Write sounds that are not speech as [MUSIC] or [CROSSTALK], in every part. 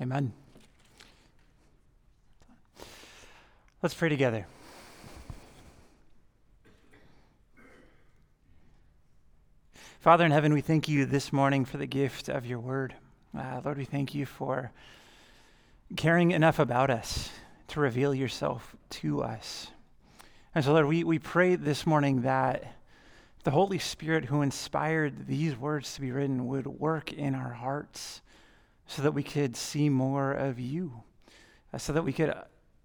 Amen. Let's pray together. Father in heaven, we thank you this morning for the gift of your word. Uh, Lord, we thank you for caring enough about us to reveal yourself to us. And so, Lord, we, we pray this morning that the Holy Spirit who inspired these words to be written would work in our hearts so that we could see more of you, uh, so that we could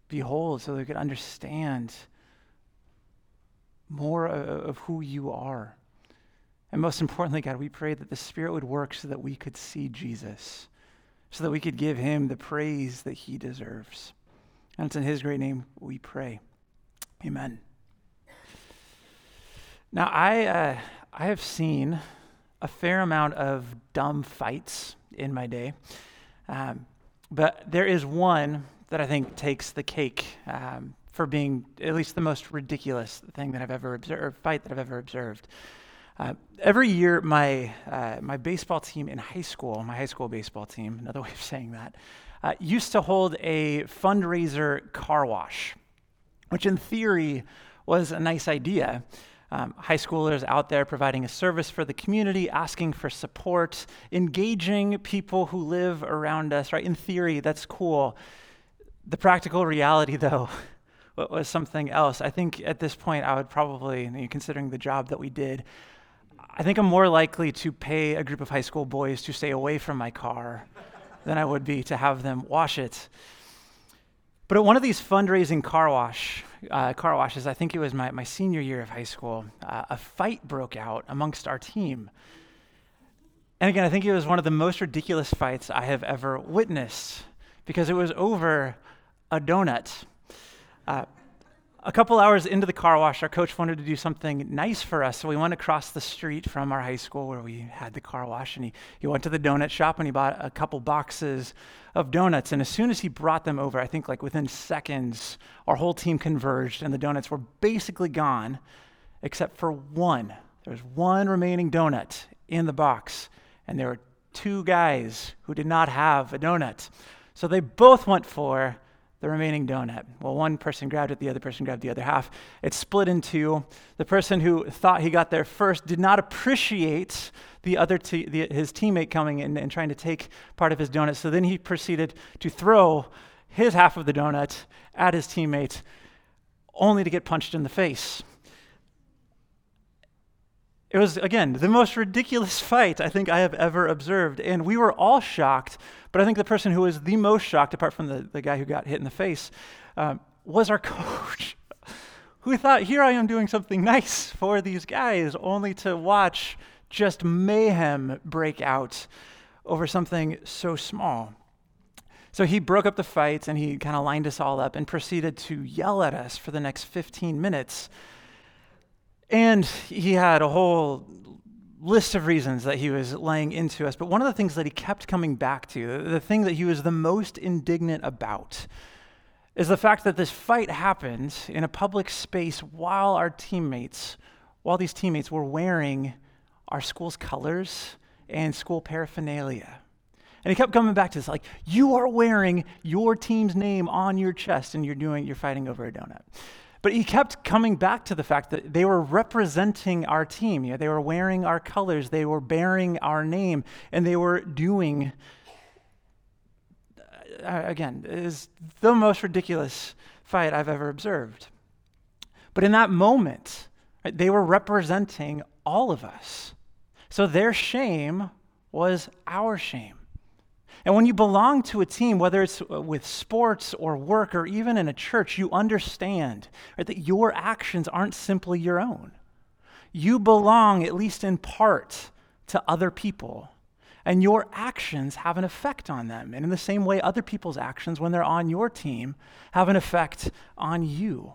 behold, so that we could understand more of, of who you are. And most importantly, God, we pray that the Spirit would work so that we could see Jesus, so that we could give him the praise that he deserves. And it's in his great name we pray. Amen. Now, I, uh, I have seen a fair amount of dumb fights in my day, um, but there is one that I think takes the cake um, for being at least the most ridiculous thing that I've ever observed, fight that I've ever observed. Uh, every year, my, uh, my baseball team in high school, my high school baseball team, [LAUGHS] another way of saying that, uh, used to hold a fundraiser car wash, which in theory was a nice idea. Um, high schoolers out there providing a service for the community, asking for support, engaging people who live around us, right? In theory, that's cool. The practical reality, [LAUGHS] though, was something else. I think at this point, I would probably, considering the job that we did, I think I'm more likely to pay a group of high school boys to stay away from my car than I would be to have them wash it. But at one of these fundraising car wash uh, car washes, I think it was my, my senior year of high school, uh, a fight broke out amongst our team. And again, I think it was one of the most ridiculous fights I have ever witnessed because it was over a donut. Uh, a couple hours into the car wash, our coach wanted to do something nice for us. So we went across the street from our high school where we had the car wash. And he, he went to the donut shop and he bought a couple boxes of donuts. And as soon as he brought them over, I think like within seconds, our whole team converged and the donuts were basically gone, except for one. There was one remaining donut in the box. And there were two guys who did not have a donut. So they both went for the remaining donut. Well, one person grabbed it, the other person grabbed the other half. It split in two. The person who thought he got there first did not appreciate the other the, his teammate coming in and trying to take part of his donut. So then he proceeded to throw his half of the donut at his teammate, only to get punched in the face. It was, again, the most ridiculous [LAUGHS] fight I think I have ever observed. And we were all shocked, but I think the person who was the most shocked, apart from the, the guy who got hit in the face, um, was our [LAUGHS] coach, who thought, here I am doing something [LAUGHS] nice for these guys, only to watch just mayhem break out over something so small. So he broke up the fight and he kind of lined us all up and proceeded to yell at us for the next 15 minutes and he had a whole list of reasons that he was laying into us. But one of the things that he kept coming back to, the thing that he was the most indignant about, is the fact that this fight happened in a public space while our teammates, while these teammates were wearing our school's colors and school paraphernalia. And he kept coming back to this, like, you are wearing your team's name on your chest and you're doing, you're fighting over a donut. But he kept coming back to the fact that they were representing our team. You know, they were wearing our colors, they were bearing our name, and they were doing, uh, again, is the most ridiculous fight I've ever observed. But in that moment, they were representing all of us. So their shame was our shame. And when you belong to a team, whether it's uh, with sports or work or even in a church, you understand right, that your actions aren't simply your own. You belong, at least in part, to other people. And your actions have an effect on them. And in the same way, other people's actions, when they're on your team, have an effect on you.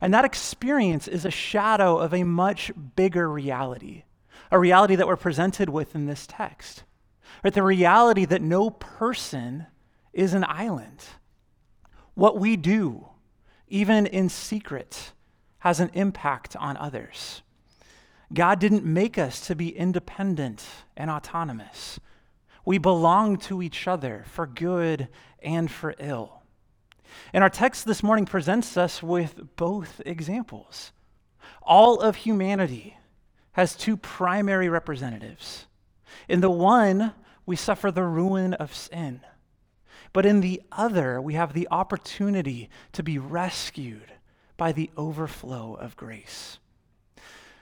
And that experience is a shadow of a much bigger reality, a reality that we're presented with in this text. Right? The reality that no person is an island. What we do, even in secret, has an impact on others. God didn't make us to be independent and autonomous. We belong to each other for good and for ill. And our text this morning presents us with both examples. All of humanity has two primary representatives. In the one, we suffer the ruin of sin. But in the other, we have the opportunity to be rescued by the overflow of grace.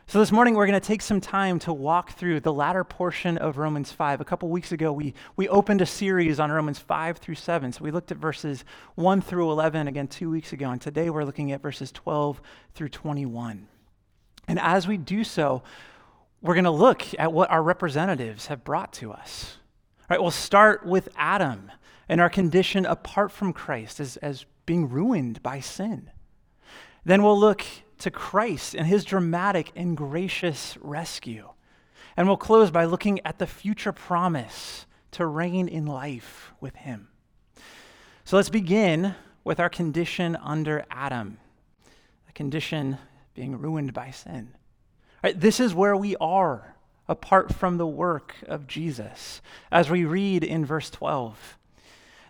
So, this morning we're going to take some time to walk through the latter portion of Romans 5. A couple weeks ago, we, we opened a series on Romans 5 through 7. So, we looked at verses 1 through 11 again two weeks ago. And today we're looking at verses 12 through 21. And as we do so, we're going to look at what our representatives have brought to us. All right, we'll start with Adam and our condition apart from Christ as, as being ruined by sin. Then we'll look to Christ and his dramatic and gracious rescue. And we'll close by looking at the future promise to reign in life with him. So let's begin with our condition under Adam, a condition being ruined by sin. Right, this is where we are apart from the work of Jesus, as we read in verse 12.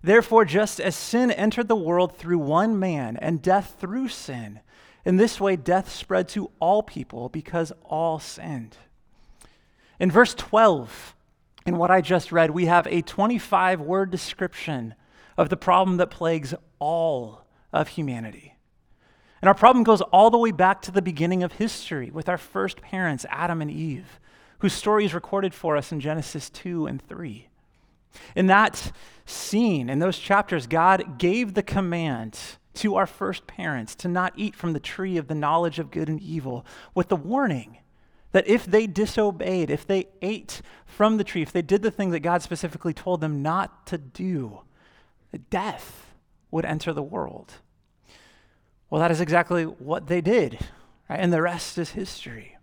Therefore, just as sin entered the world through one man and death through sin, in this way, death spread to all people because all sinned. In verse 12, in what I just read, we have a 25 word description of the problem that plagues all of humanity. And our problem goes all the way back to the beginning of history with our first parents, Adam and Eve, whose story is recorded for us in Genesis 2 and 3. In that scene, in those chapters, God gave the command to our first parents to not eat from the tree of the knowledge of good and evil, with the warning that if they disobeyed, if they ate from the tree, if they did the thing that God specifically told them not to do, death would enter the world. Well, that is exactly what they did, right? and the rest is history.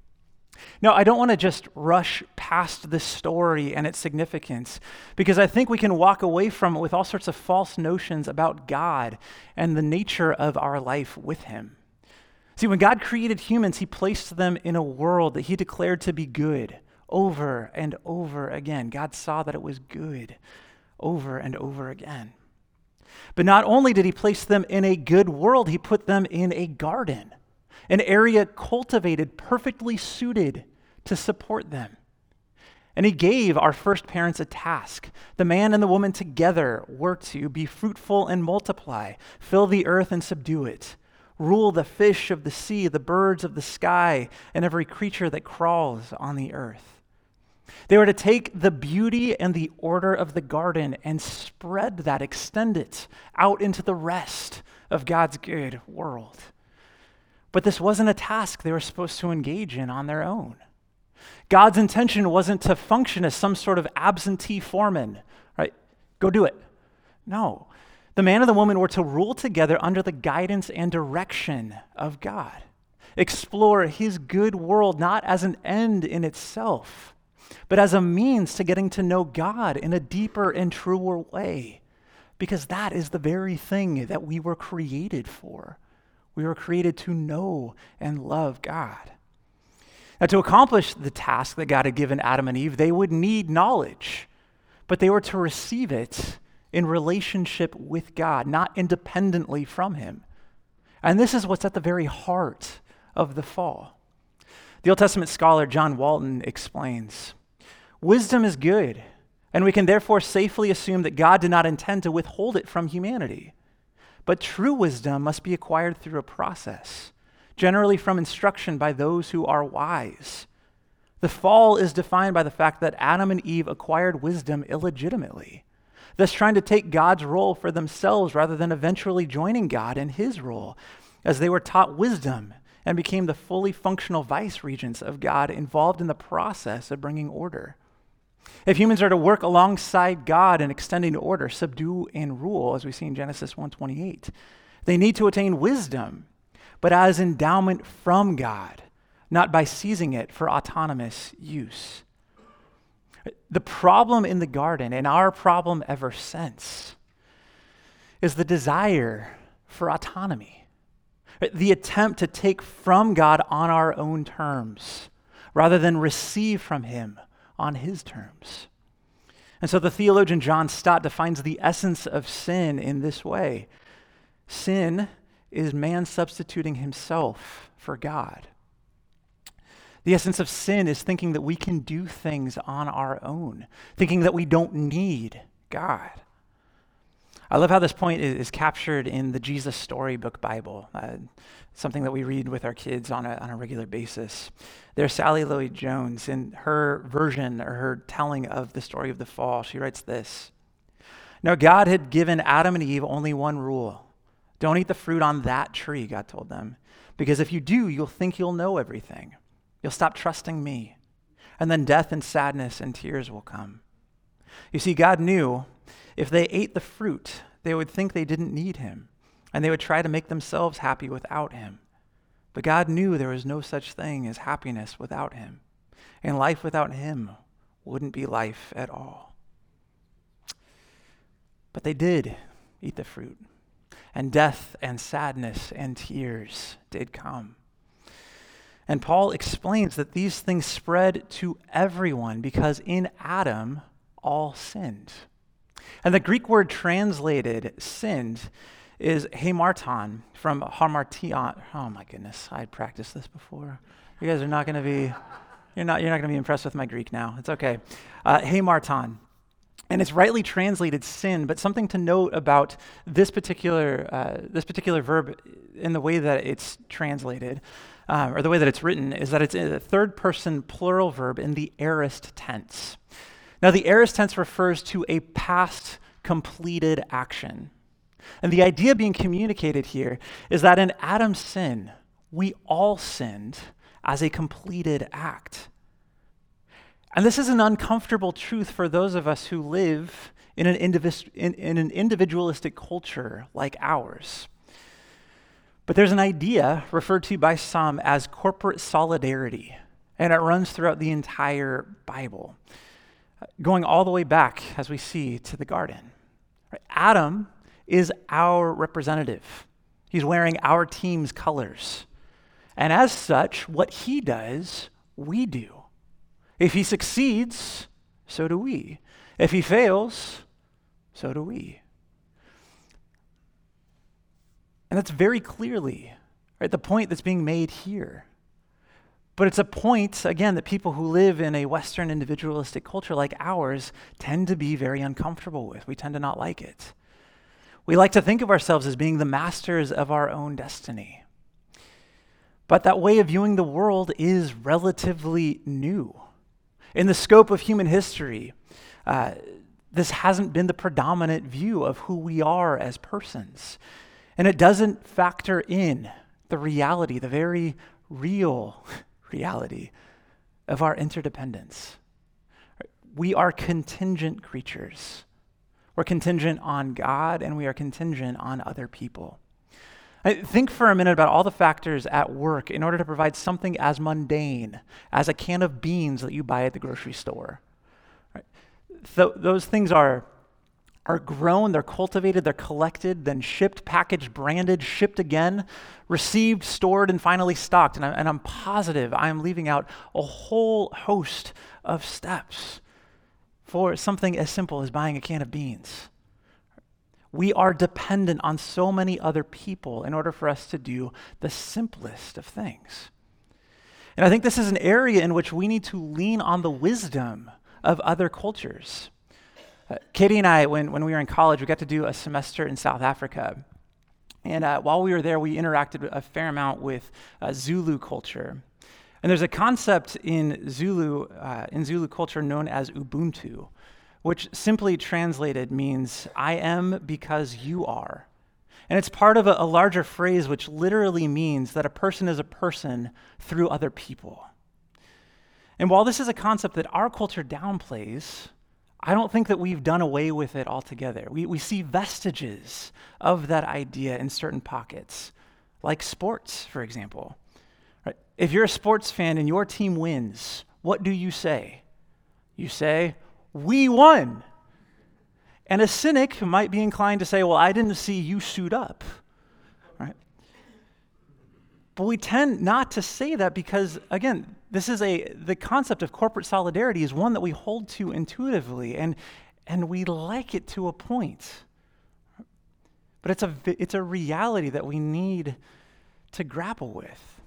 Now, I don't want to just rush past this story and its significance because I think we can walk away from it with all sorts of false notions about God and the nature of our life with Him. See, when God created humans, He placed them in a world that He declared to be good over and over again. God saw that it was good over and over again. But not only did He place them in a good world, He put them in a garden an area cultivated, perfectly suited to support them. And he gave our first parents a task. The man and the woman together were to be fruitful and multiply, fill the earth and subdue it, rule the fish of the sea, the birds of the sky, and every creature that crawls on the earth. They were to take the beauty and the order of the garden and spread that, extend it out into the rest of God's good world. But this wasn't a task they were supposed to engage in on their own. God's intention wasn't to function as some sort of absentee foreman, right? Go do it. No. The man and the woman were to rule together under the guidance and direction of God. Explore his good world not as an end in itself, but as a means to getting to know God in a deeper and truer way. Because that is the very thing that we were created for. We were created to know and love God. Now, to accomplish the task that God had given Adam and Eve, they would need knowledge, but they were to receive it in relationship with God, not independently from Him. And this is what's at the very heart of the fall. The Old Testament scholar John Walton explains Wisdom is good, and we can therefore safely assume that God did not intend to withhold it from humanity. But true wisdom must be acquired through a process, generally from instruction by those who are wise. The fall is defined by the fact that Adam and Eve acquired wisdom illegitimately, thus trying to take God's role for themselves rather than eventually joining God in his role, as they were taught wisdom and became the fully functional vice regents of God involved in the process of bringing order. If humans are to work alongside God in extending order, subdue and rule, as we see in Genesis 1:28, they need to attain wisdom, but as endowment from God, not by seizing it for autonomous use. The problem in the garden, and our problem ever since, is the desire for autonomy, the attempt to take from God on our own terms rather than receive from Him on his terms. And so the theologian John Stott defines the essence of sin in this way sin is man substituting himself for God. The essence of sin is thinking that we can do things on our own, thinking that we don't need God. I love how this point is, is captured in the Jesus Storybook Bible, uh, something that we read with our kids on a, on a regular basis. There's Sally Lloyd Jones, in her version or her telling of the story of the fall, she writes this Now, God had given Adam and Eve only one rule don't eat the fruit on that tree, God told them, because if you do, you'll think you'll know everything. You'll stop trusting me. And then death and sadness and tears will come. You see, God knew if they ate the fruit, they would think they didn't need him, and they would try to make themselves happy without him. But God knew there was no such thing as happiness without him, and life without him wouldn't be life at all. But they did eat the fruit, and death and sadness and tears did come. And Paul explains that these things spread to everyone because in Adam all sinned. And the Greek word translated sinned is hamarton from hamartion. Oh my goodness, I practiced this before. You guys are not going to be, you're not, you're not going to be impressed with my Greek now. It's okay. Uh, hamarton. And it's rightly translated sin, but something to note about this particular, uh, this particular verb in the way that it's translated, uh, or the way that it's written, is that it's a third person plural verb in the aorist tense. Now, the aorist tense refers to a past completed action. And the idea being communicated here is that in Adam's sin, we all sinned as a completed act. And this is an uncomfortable truth for those of us who live in an, in, in an individualistic culture like ours. But there's an idea referred to by some as corporate solidarity, and it runs throughout the entire Bible going all the way back, as we see, to the garden. Adam is our representative, he's wearing our team's colors. And as such, what he does, we do. If he succeeds, so do we. If he fails, so do we. And that's very clearly right, the point that's being made here. But it's a point, again, that people who live in a Western individualistic culture like ours tend to be very uncomfortable with. We tend to not like it. We like to think of ourselves as being the masters of our own destiny. But that way of viewing the world is relatively new. In the scope of human history, uh, this hasn't been the predominant view of who we are as persons. And it doesn't factor in the reality, the very real [LAUGHS] reality of our interdependence. We are contingent creatures. We're contingent on God and we are contingent on other people. I think for a minute about all the factors at work in order to provide something as mundane as a can of beans that you buy at the grocery store. Right? Th- those things are are grown, they're cultivated, they're collected, then shipped, packaged, branded, shipped again, received, stored, and finally stocked. And, I, and I'm positive I'm leaving out a whole host of steps for something as simple as buying a can of beans. We are dependent on so many other people in order for us to do the simplest of things. And I think this is an area in which we need to lean on the wisdom of other cultures. Uh, Katie and I, when, when we were in college, we got to do a semester in South Africa. And uh, while we were there, we interacted a fair amount with uh, Zulu culture. And there's a concept in Zulu, uh, in Zulu culture known as Ubuntu, which simply translated means I am because you are. And it's part of a, a larger phrase which literally means that a person is a person through other people. And while this is a concept that our culture downplays, I don't think that we've done away with it altogether. We, we see vestiges of that idea in certain pockets, like sports, for example. Right? If you're a sports fan and your team wins, what do you say? You say, We won. And a cynic might be inclined to say, Well, I didn't see you suit up. Right? But we tend not to say that because, again, this is a the concept of corporate solidarity is one that we hold to intuitively and and we like it to a point. But it's a, it's a reality that we need to grapple with.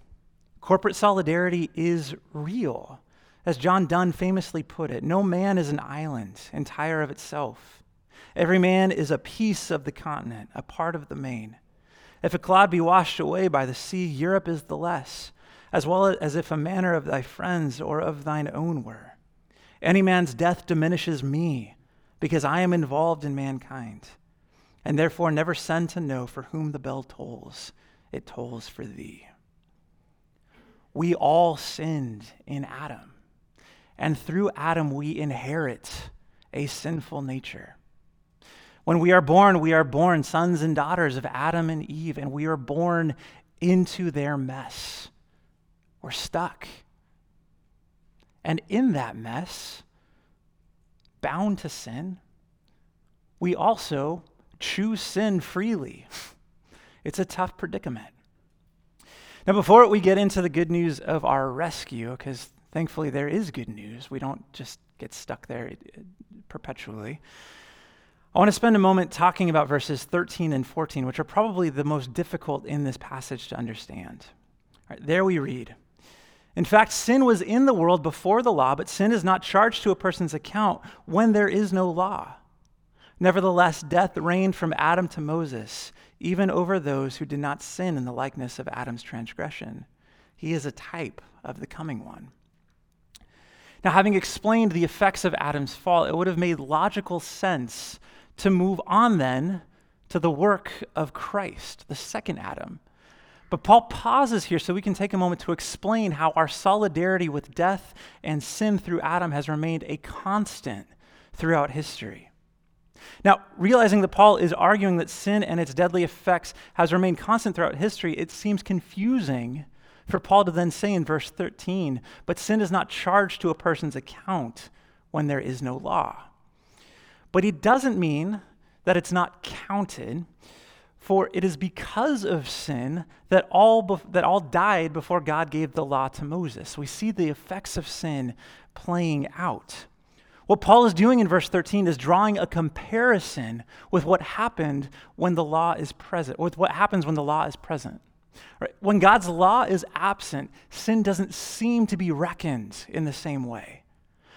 Corporate solidarity is real. As John Donne famously put it, no man is an island entire of itself. Every man is a piece of the continent, a part of the main. If a cloud be washed away by the sea, Europe is the less, as well as if a manor of thy friends or of thine own were. Any man's death diminishes me, because I am involved in mankind, and therefore never send to know for whom the bell tolls, it tolls for thee. We all sinned in Adam, and through Adam we inherit a sinful nature. When we are born, we are born sons and daughters of Adam and Eve, and we are born into their mess. We're stuck. And in that mess, bound to sin, we also choose sin freely. [LAUGHS] It's a tough predicament. Now, before we get into the good news of our rescue, because thankfully there is good news, we don't just get stuck there perpetually. I want to spend a moment talking about verses 13 and 14, which are probably the most difficult in this passage to understand. There we read in fact, sin was in the world before the law, but sin is not charged to a person's account when there is no law. Nevertheless, death reigned from Adam to Moses, even over those who did not sin in the likeness of Adam's transgression. He is a type of the coming one. Now, having explained the effects of Adam's fall, it would have made logical sense to move on then to the work of Christ, the second Adam but Paul pauses here so we can take a moment to explain how our solidarity with death and sin through Adam has remained a constant throughout history. Now, realizing that Paul is arguing that sin and its deadly effects has remained constant throughout history, it seems confusing for Paul to then say in verse 13, but sin is not charged to a person's account when there is no law. But he doesn't mean that it's not counted. For it is because of sin that all, that all died before God gave the law to Moses. We see the effects of sin playing out. What Paul is doing in verse 13 is drawing a comparison with what happened when the law is present, with what happens when the law is present. Right? When God's law is absent, sin doesn't seem to be reckoned in the same way.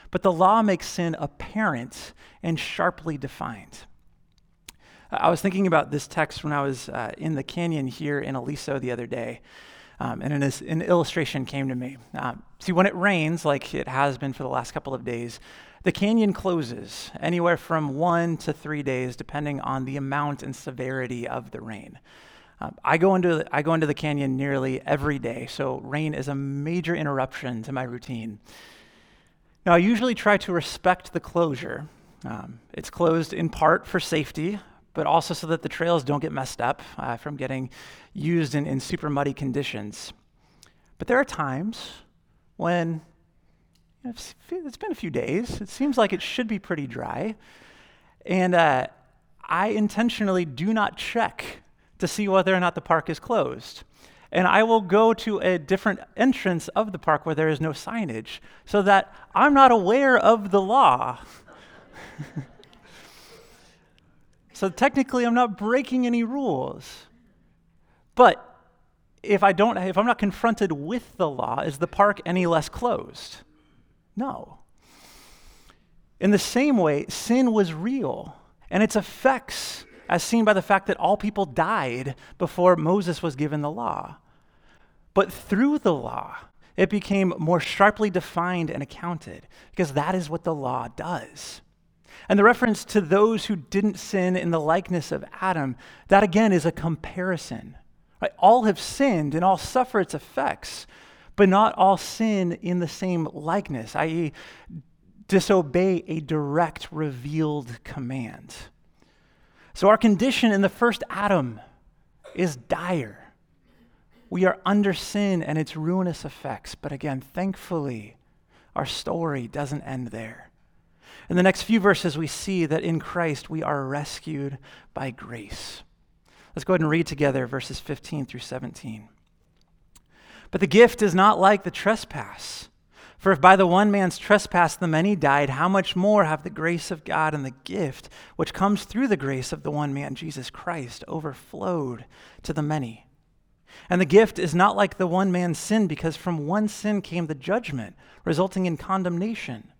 But the law makes sin apparent and sharply defined. I was thinking about this text when I was uh, in the canyon here in Aliso the other day. Um, and an, an, illustration came to me. Um, see, when it rains, like it has been for the last couple of days, the canyon closes anywhere from one to three days, depending on the amount and severity of the rain. Um, I, go into, I go into the canyon nearly every day, so rain is a major interruption to my routine. Now, I usually try to respect the closure. Um, it's closed in part for safety, but also so that the trails don't get messed up uh, from getting used in, in super muddy conditions. But there are times when you know, it's been a few days, it seems like it should be pretty dry, and uh, I intentionally do not check to see whether or not the park is closed. And I will go to a different entrance of the park where there is no signage so that I'm not aware of the law. [LAUGHS] So technically, I'm not breaking any rules. But if I don't, if I'm not confronted with the law, is the park any less closed? No. In the same way, sin was real, and its effects, as seen by the fact that all people died before Moses was given the law. But through the law, it became more sharply defined and accounted, because that is what the law does. And the reference to those who didn't sin in the likeness of Adam, that again is a comparison. Right? All have sinned and all suffer its effects, but not all sin in the same likeness, i.e., disobey a direct, revealed command. So our condition in the first Adam is dire. We are under sin and its ruinous effects. But again, thankfully, our story doesn't end there. In the next few verses, we see that in Christ we are rescued by grace. Let's go ahead and read together verses 15 through 17. But the gift is not like the trespass. For if by the one man's trespass the many died, how much more have the grace of God and the gift, which comes through the grace of the one man, Jesus Christ, overflowed to the many? And the gift is not like the one man's sin, because from one sin came the judgment, resulting in condemnation.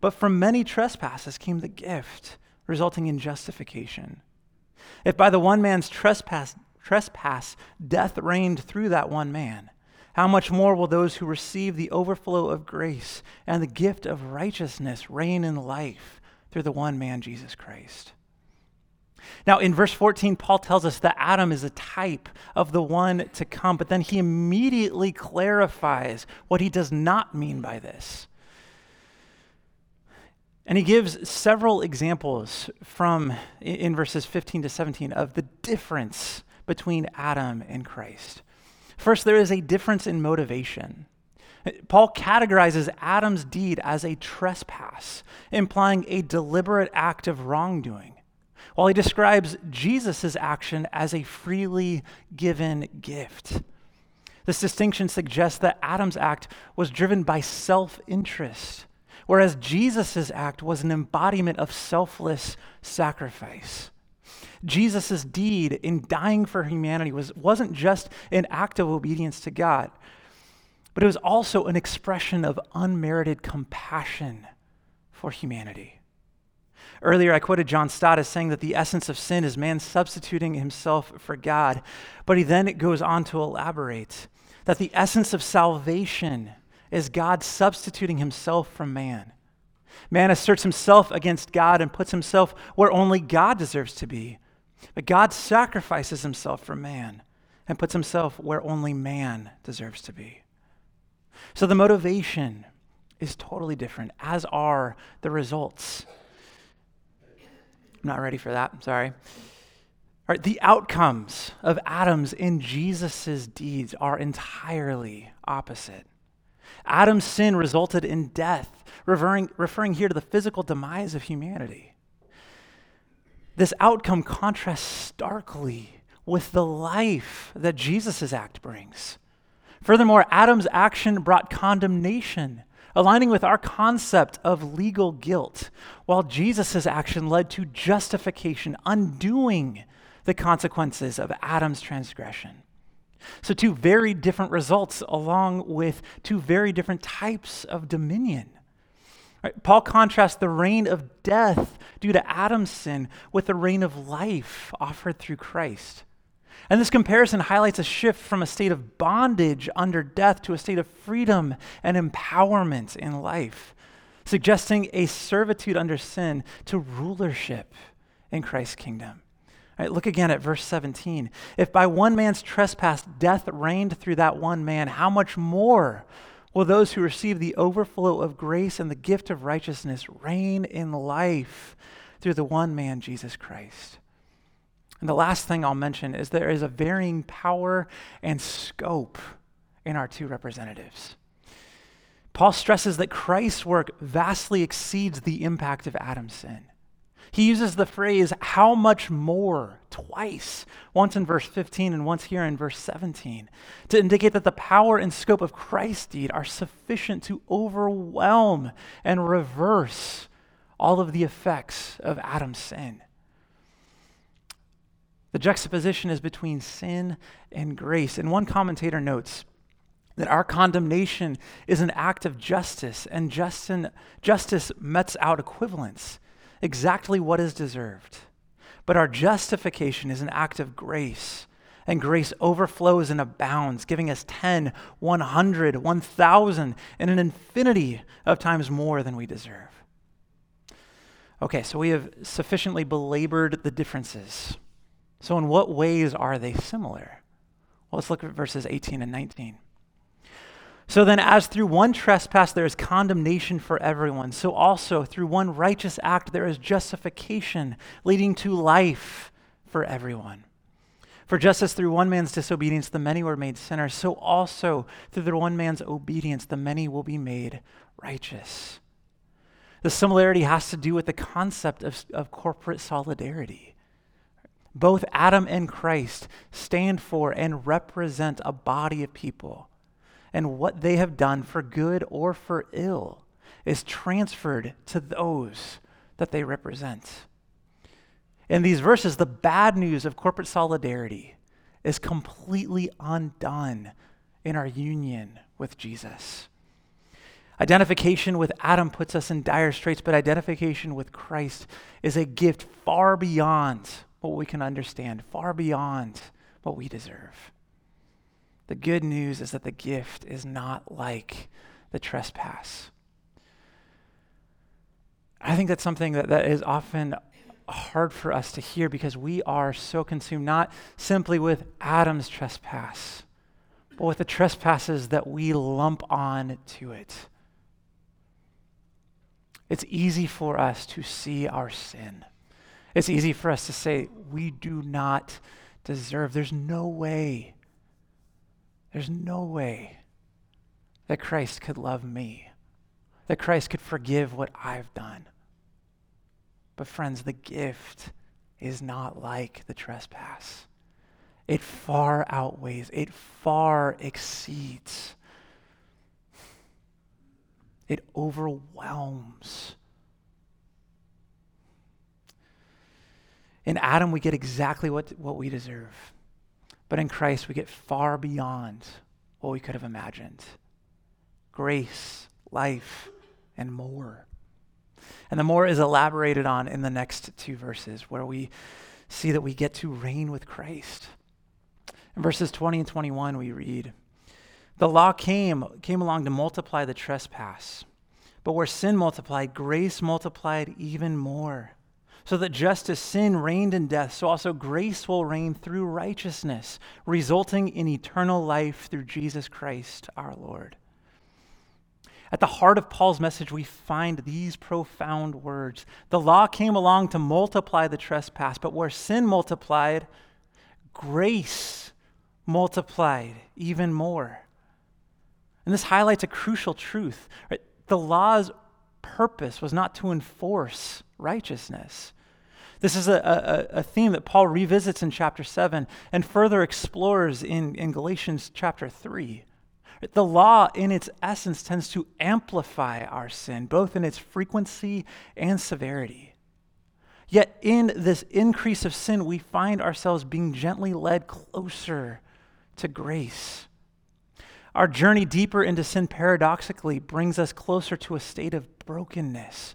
But from many trespasses came the gift, resulting in justification. If by the one man's trespass, trespass death reigned through that one man, how much more will those who receive the overflow of grace and the gift of righteousness reign in life through the one man, Jesus Christ? Now, in verse 14, Paul tells us that Adam is a type of the one to come, but then he immediately clarifies what he does not mean by this. And he gives several examples from in verses 15 to 17 of the difference between Adam and Christ. First, there is a difference in motivation. Paul categorizes Adam's deed as a trespass, implying a deliberate act of wrongdoing, while he describes Jesus' action as a freely given gift. This distinction suggests that Adam's act was driven by self interest, whereas Jesus' act was an embodiment of selfless sacrifice. Jesus' deed in dying for humanity was, wasn't just an act of obedience to God, but it was also an expression of unmerited compassion for humanity. Earlier, I quoted John Stott as saying that the essence of sin is man substituting himself for God. But he then goes on to elaborate that the essence of salvation is God substituting himself for man. Man asserts himself against God and puts himself where only God deserves to be but God sacrifices himself for man and puts himself where only man deserves to be. So the motivation is totally different, as are the results. I'm not ready for that. I'm sorry. All right, the outcomes of Adam's and Jesus' deeds are entirely opposite. Adam's sin resulted in death, referring, referring here to the physical demise of humanity. This outcome contrasts starkly with the life that Jesus' act brings. Furthermore, Adam's action brought condemnation, aligning with our concept of legal guilt, while Jesus' action led to justification, undoing the consequences of Adam's transgression. So, two very different results, along with two very different types of dominion. Right? Paul contrasts the reign of death due to Adam's sin with the reign of life offered through Christ. And this comparison highlights a shift from a state of bondage under death to a state of freedom and empowerment in life, suggesting a servitude under sin to rulership in Christ's kingdom. Right, look again at verse 17. If by one man's trespass death reigned through that one man, how much more will those who receive the overflow of grace and the gift of righteousness reign in life through the one man, Jesus Christ. And the last thing I'll mention is there is a varying power and scope in our two representatives. Paul stresses that Christ's work vastly exceeds the impact of Adam's sin. He uses the phrase, how much more, twice, once in verse 15 and once here in verse 17, to indicate that the power and scope of Christ's deed are sufficient to overwhelm and reverse all of the effects of Adam's sin. The juxtaposition is between sin and grace. And one commentator notes that our condemnation is an act of justice, and justice mets out equivalence exactly what is deserved. But our justification is an act of grace, and grace overflows and abounds, giving us 10, 100, 1,000, and an infinity of times more than we deserve. Okay, so we have sufficiently belabored the differences. So, in what ways are they similar? Well, let's look at verses 18 and 19. So then, as through one trespass there is condemnation for everyone, so also through one righteous act there is justification, leading to life for everyone. For just as through one man's disobedience the many were made sinners, so also through the one man's obedience the many will be made righteous. The similarity has to do with the concept of, of corporate solidarity. Both Adam and Christ stand for and represent a body of people and what they have done for good or for ill is transferred to those that they represent. In these verses, the bad news of corporate solidarity is completely undone in our union with Jesus. Identification with Adam puts us in dire straits, but identification with Christ is a gift far beyond what we can understand, far beyond what we deserve. The good news is that the gift is not like the trespass. I think that's something that, that is often hard for us to hear because we are so consumed not simply with Adam's trespass, but with the trespasses that we lump on to it. It's easy for us to see our sin. It's easy for us to say, we do not deserve. There's no way, there's no way that Christ could love me, that Christ could forgive what I've done. But, friends, the gift is not like the trespass. It far outweighs, it far exceeds, it overwhelms. In Adam, we get exactly what, what we deserve. But in Christ, we get far beyond what we could have imagined grace, life, and more. And the more is elaborated on in the next two verses, where we see that we get to reign with Christ. In verses 20 and 21, we read, The law came, came along to multiply the trespass. But where sin multiplied, grace multiplied even more. So that just as sin reigned in death, so also grace will reign through righteousness, resulting in eternal life through Jesus Christ our Lord. At the heart of Paul's message, we find these profound words The law came along to multiply the trespass, but where sin multiplied, grace multiplied even more. And this highlights a crucial truth. Right? The law's purpose was not to enforce righteousness. This is a, a, a, theme that Paul revisits in chapter 7 and further explores in, in Galatians chapter 3. The law, in its essence, tends to amplify our sin, both in its frequency and severity. Yet, in this increase of sin, we find ourselves being gently led closer to grace. Our journey deeper into sin paradoxically brings us closer to a state of brokenness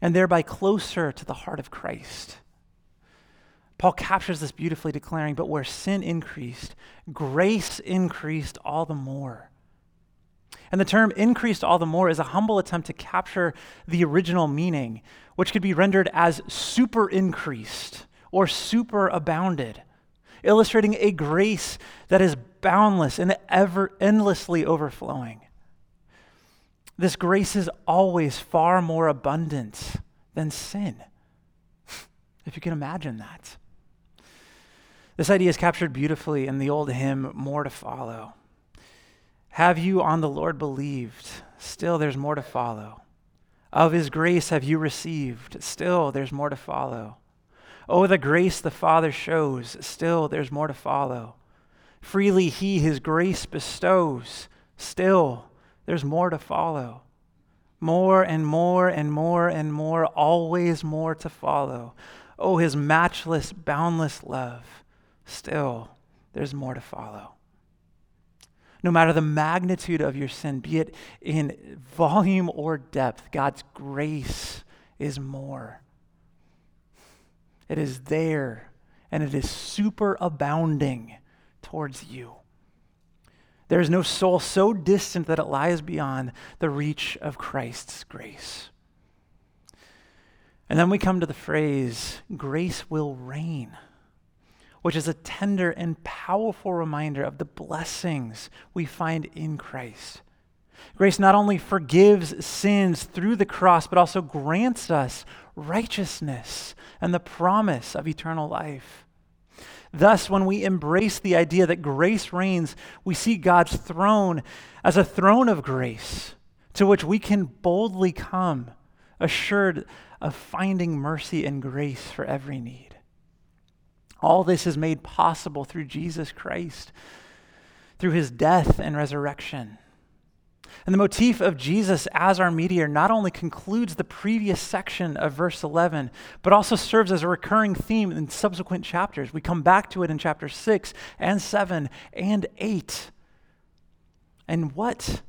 and thereby closer to the heart of Christ. Paul captures this beautifully, declaring, But where sin increased, grace increased all the more. And the term increased all the more is a humble attempt to capture the original meaning, which could be rendered as super increased or super abounded, illustrating a grace that is boundless and ever endlessly overflowing. This grace is always far more abundant than sin, [LAUGHS] if you can imagine that. This idea is captured beautifully in the old hymn, More to Follow. Have you on the Lord believed? Still, there's more to follow. Of his grace have you received? Still, there's more to follow. Oh, the grace the Father shows. Still, there's more to follow. Freely he his grace bestows. Still, there's more to follow. More and more and more and more, always more to follow. Oh, his matchless, boundless love still there's more to follow. No matter the magnitude of your sin, be it in volume or depth, God's grace is more. It is there and it is super abounding towards you. There is no soul so distant that it lies beyond the reach of Christ's grace. And then we come to the phrase, grace will reign which is a tender and powerful reminder of the blessings we find in Christ. Grace not only forgives sins through the cross, but also grants us righteousness and the promise of eternal life. Thus, when we embrace the idea that grace reigns, we see God's throne as a throne of grace to which we can boldly come, assured of finding mercy and grace for every need. All this is made possible through Jesus Christ. through his death and resurrection. And the motif of Jesus as our mediator not only concludes the previous section of verse 11, but also serves as a recurring theme in subsequent chapters. We come back to it in chapter 6 and 7 and 8. And what,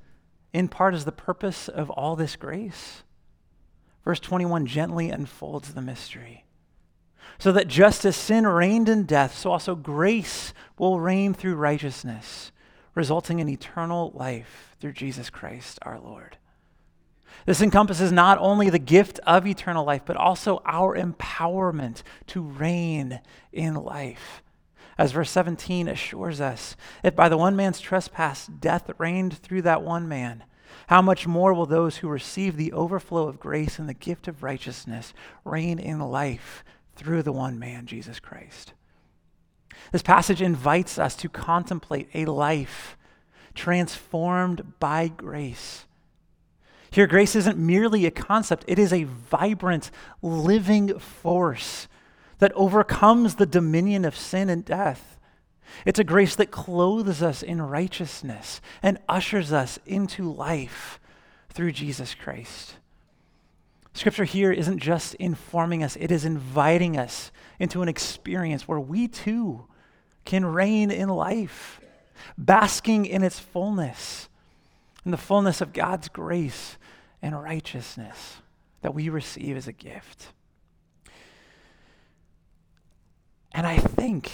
in part, is the purpose of all this grace? Verse 21 gently unfolds the mystery. So that just as sin reigned in death, so also grace will reign through righteousness, resulting in eternal life through Jesus Christ our Lord. This encompasses not only the gift of eternal life, but also our empowerment to reign in life. As verse 17 assures us, if by the one man's trespass death reigned through that one man, how much more will those who receive the overflow of grace and the gift of righteousness reign in life through the one man, Jesus Christ? This passage invites us to contemplate a life transformed by grace. Here, grace isn't merely a concept, it is a vibrant, living force that overcomes the dominion of sin and death. It's a grace that clothes us in righteousness and ushers us into life through Jesus Christ. Scripture here isn't just informing us, it is inviting us into an experience where we too can reign in life, basking in its fullness, in the fullness of God's grace and righteousness that we receive as a gift. And I think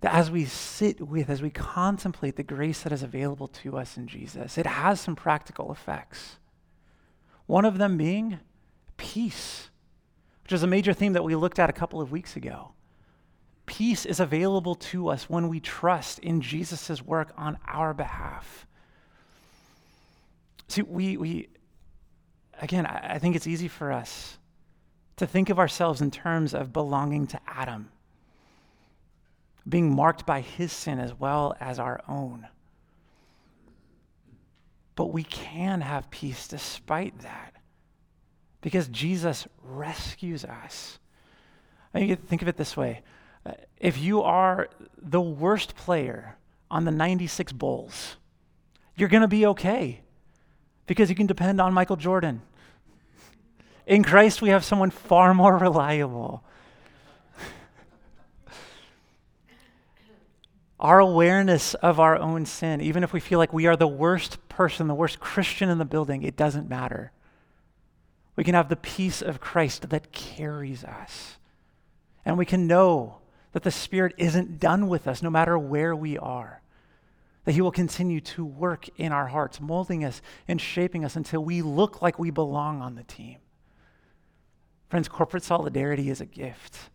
that as we sit with, as we contemplate the grace that is available to us in Jesus, it has some practical effects. One of them being peace, which is a major theme that we looked at a couple of weeks ago. Peace is available to us when we trust in Jesus' work on our behalf. See, we, we again, I, I think it's easy for us to think of ourselves in terms of belonging to Adam being marked by his sin as well as our own. But we can have peace despite that because Jesus rescues us. I mean, think of it this way if you are the worst player on the 96 Bulls, you're going to be okay because you can depend on Michael Jordan. In Christ, we have someone far more [LAUGHS] reliable Our awareness of our own sin, even if we feel like we are the worst person, the worst Christian in the building, it doesn't matter. We can have the peace of Christ that carries us. And we can know that the Spirit isn't done with us no matter where we are. That He will continue to work in our hearts, molding us and shaping us until we look like we belong on the team. Friends, corporate solidarity is a gift.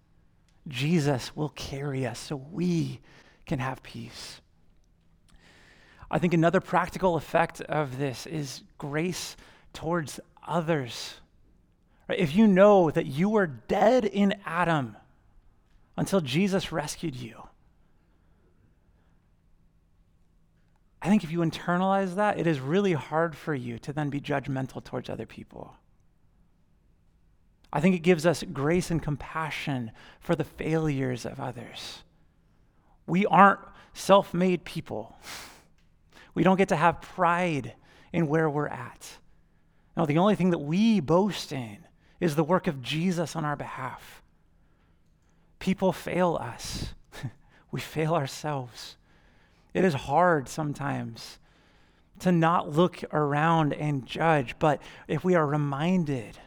Jesus will carry us so we can have peace. I think another practical effect of this is grace towards others. If you know that you were dead in Adam until Jesus rescued you, I think if you internalize that, it is really hard for you to then be judgmental towards other people. I think it gives us grace and compassion for the failures of others. We aren't self made people. [LAUGHS] We don't get to have pride in where we're at. No, the only thing that we boast in is the work of Jesus on our behalf. People fail us, [LAUGHS] we fail ourselves. It is hard sometimes to not look around and judge, but if we are reminded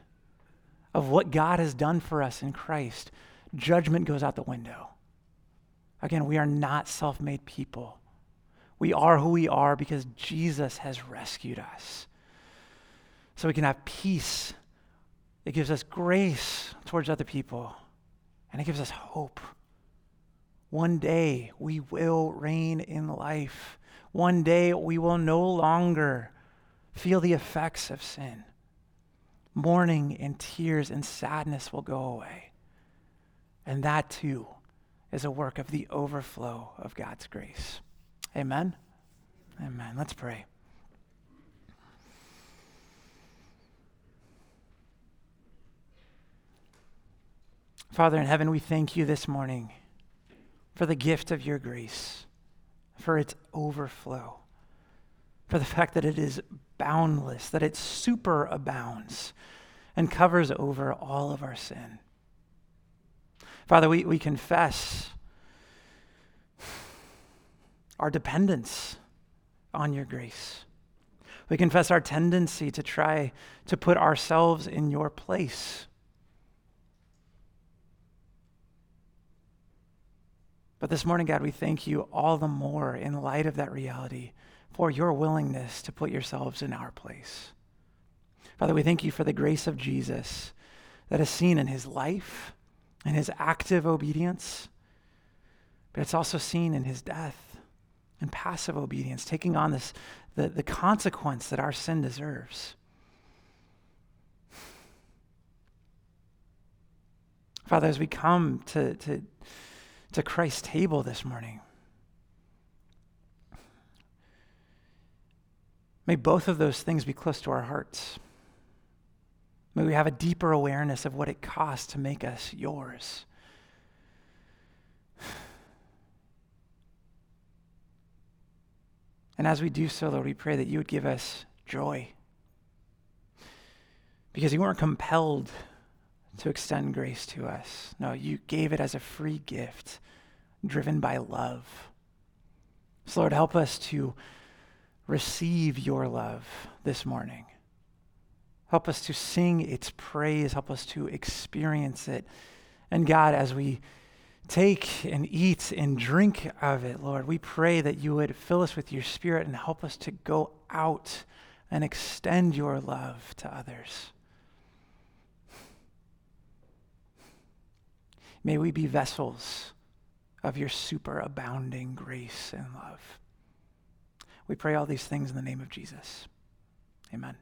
of what God has done for us in Christ, judgment goes out the window. Again, we are not self made people. We are who we are because Jesus has rescued us. So we can have peace. It gives us grace towards other people, and it gives us hope. One day we will reign in life. One day we will no longer feel the effects of sin. Mourning and tears and sadness will go away. And that too is a work of the overflow of God's grace. Amen? Amen. Let's pray. Father in heaven, we thank you this morning for the gift of your grace. for its overflow, for the fact that it is boundless, that it superabounds and covers over all of our sin. Father, we, we confess our dependence on your grace. We confess our tendency to try to put ourselves in your place. But this morning, God, we thank you all the more in light of that reality for your willingness to put yourselves in our place. Father, we thank you for the grace of Jesus that is seen in his life and his active obedience, but it's also seen in his death and passive obedience, taking on this, the, the consequence that our sin deserves. Father, as we come to, to, to Christ's table this morning, may both of those things be close to our hearts. May we have a deeper awareness of what it costs to make us yours. And as we do so, Lord, we pray that you would give us joy. Because you weren't compelled to extend grace to us. No, you gave it as a free gift, driven by love. So, Lord, help us to receive your love this morning. Help us to sing its praise. Help us to experience it. And God, as we take and eat and drink of it, Lord, we pray that you would fill us with your spirit and help us to go out and extend your love to others. May we be vessels of your superabounding grace and love. We pray all these things in the name of Jesus. Amen.